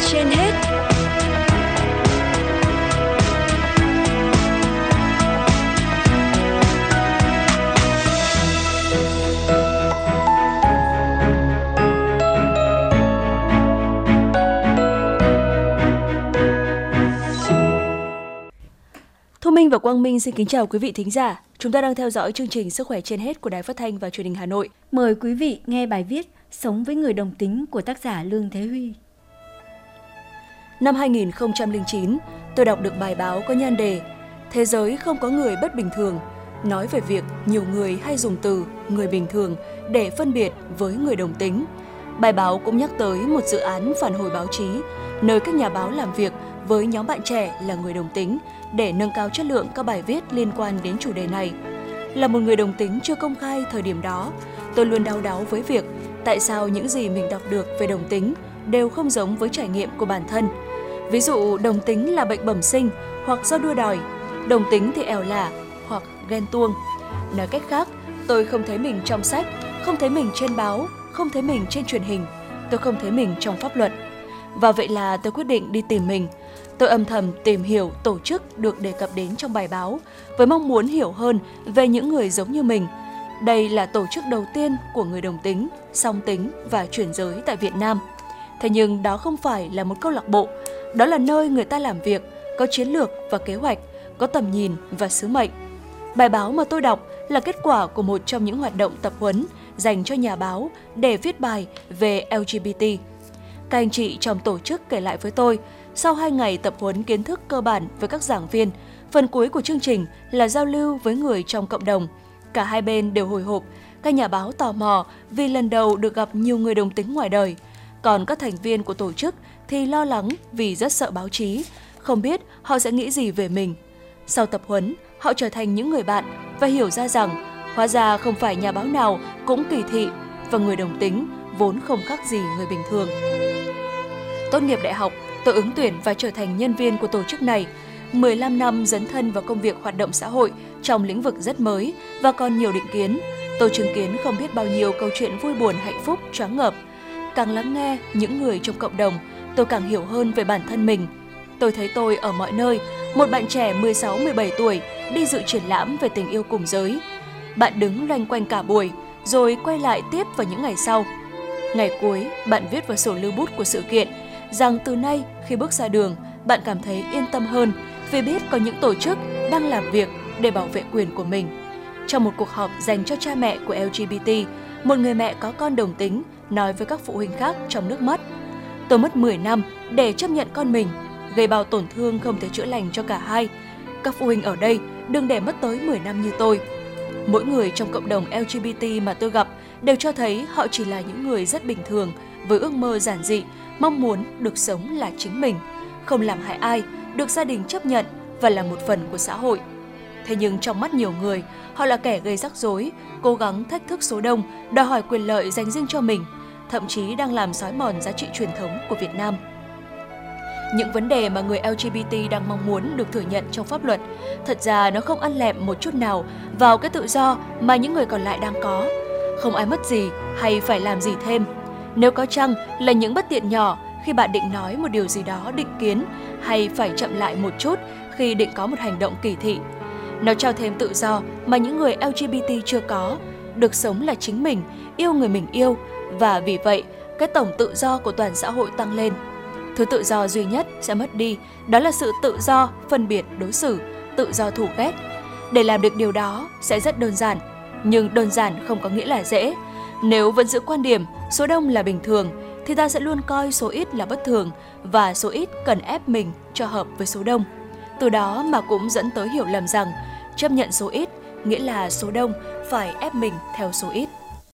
trên hết Thu Minh và Quang Minh xin kính chào quý vị thính giả. Chúng ta đang theo dõi chương trình Sức khỏe trên hết của Đài Phát thanh và Truyền hình Hà Nội. Mời quý vị nghe bài viết Sống với người đồng tính của tác giả Lương Thế Huy. Năm 2009, tôi đọc được bài báo có nhan đề Thế giới không có người bất bình thường, nói về việc nhiều người hay dùng từ người bình thường để phân biệt với người đồng tính. Bài báo cũng nhắc tới một dự án phản hồi báo chí, nơi các nhà báo làm việc với nhóm bạn trẻ là người đồng tính để nâng cao chất lượng các bài viết liên quan đến chủ đề này. Là một người đồng tính chưa công khai thời điểm đó, tôi luôn đau đáu với việc tại sao những gì mình đọc được về đồng tính đều không giống với trải nghiệm của bản thân. Ví dụ đồng tính là bệnh bẩm sinh hoặc do đua đòi, đồng tính thì ẻo lả hoặc ghen tuông. Nói cách khác, tôi không thấy mình trong sách, không thấy mình trên báo, không thấy mình trên truyền hình, tôi không thấy mình trong pháp luật. Và vậy là tôi quyết định đi tìm mình. Tôi âm thầm tìm hiểu tổ chức được đề cập đến trong bài báo với mong muốn hiểu hơn về những người giống như mình. Đây là tổ chức đầu tiên của người đồng tính, song tính và chuyển giới tại Việt Nam. Thế nhưng đó không phải là một câu lạc bộ, đó là nơi người ta làm việc, có chiến lược và kế hoạch, có tầm nhìn và sứ mệnh. Bài báo mà tôi đọc là kết quả của một trong những hoạt động tập huấn dành cho nhà báo để viết bài về LGBT. Các anh chị trong tổ chức kể lại với tôi, sau 2 ngày tập huấn kiến thức cơ bản với các giảng viên, phần cuối của chương trình là giao lưu với người trong cộng đồng. Cả hai bên đều hồi hộp, các nhà báo tò mò vì lần đầu được gặp nhiều người đồng tính ngoài đời. Còn các thành viên của tổ chức thì lo lắng vì rất sợ báo chí, không biết họ sẽ nghĩ gì về mình. Sau tập huấn, họ trở thành những người bạn và hiểu ra rằng hóa ra không phải nhà báo nào cũng kỳ thị và người đồng tính vốn không khác gì người bình thường. Tốt nghiệp đại học, tôi ứng tuyển và trở thành nhân viên của tổ chức này. 15 năm dấn thân vào công việc hoạt động xã hội trong lĩnh vực rất mới và còn nhiều định kiến. Tôi chứng kiến không biết bao nhiêu câu chuyện vui buồn hạnh phúc choáng ngợp. Càng lắng nghe những người trong cộng đồng, tôi càng hiểu hơn về bản thân mình. Tôi thấy tôi ở mọi nơi, một bạn trẻ 16-17 tuổi đi dự triển lãm về tình yêu cùng giới. Bạn đứng loanh quanh cả buổi, rồi quay lại tiếp vào những ngày sau. Ngày cuối, bạn viết vào sổ lưu bút của sự kiện rằng từ nay khi bước ra đường, bạn cảm thấy yên tâm hơn vì biết có những tổ chức đang làm việc để bảo vệ quyền của mình. Trong một cuộc họp dành cho cha mẹ của LGBT, một người mẹ có con đồng tính nói với các phụ huynh khác trong nước mắt. Tôi mất 10 năm để chấp nhận con mình, gây bao tổn thương không thể chữa lành cho cả hai. Các phụ huynh ở đây đừng để mất tới 10 năm như tôi. Mỗi người trong cộng đồng LGBT mà tôi gặp đều cho thấy họ chỉ là những người rất bình thường, với ước mơ giản dị, mong muốn được sống là chính mình, không làm hại ai, được gia đình chấp nhận và là một phần của xã hội. Thế nhưng trong mắt nhiều người, họ là kẻ gây rắc rối, cố gắng thách thức số đông, đòi hỏi quyền lợi dành riêng cho mình, thậm chí đang làm xói mòn giá trị truyền thống của Việt Nam. Những vấn đề mà người LGBT đang mong muốn được thừa nhận trong pháp luật, thật ra nó không ăn lẹm một chút nào vào cái tự do mà những người còn lại đang có. Không ai mất gì hay phải làm gì thêm. Nếu có chăng là những bất tiện nhỏ khi bạn định nói một điều gì đó định kiến hay phải chậm lại một chút khi định có một hành động kỳ thị. Nó trao thêm tự do mà những người LGBT chưa có, được sống là chính mình, yêu người mình yêu và vì vậy cái tổng tự do của toàn xã hội tăng lên. Thứ tự do duy nhất sẽ mất đi, đó là sự tự do phân biệt đối xử, tự do thủ ghét. Để làm được điều đó sẽ rất đơn giản, nhưng đơn giản không có nghĩa là dễ. Nếu vẫn giữ quan điểm số đông là bình thường thì ta sẽ luôn coi số ít là bất thường và số ít cần ép mình cho hợp với số đông. Từ đó mà cũng dẫn tới hiểu lầm rằng chấp nhận số ít nghĩa là số đông phải ép mình theo số ít.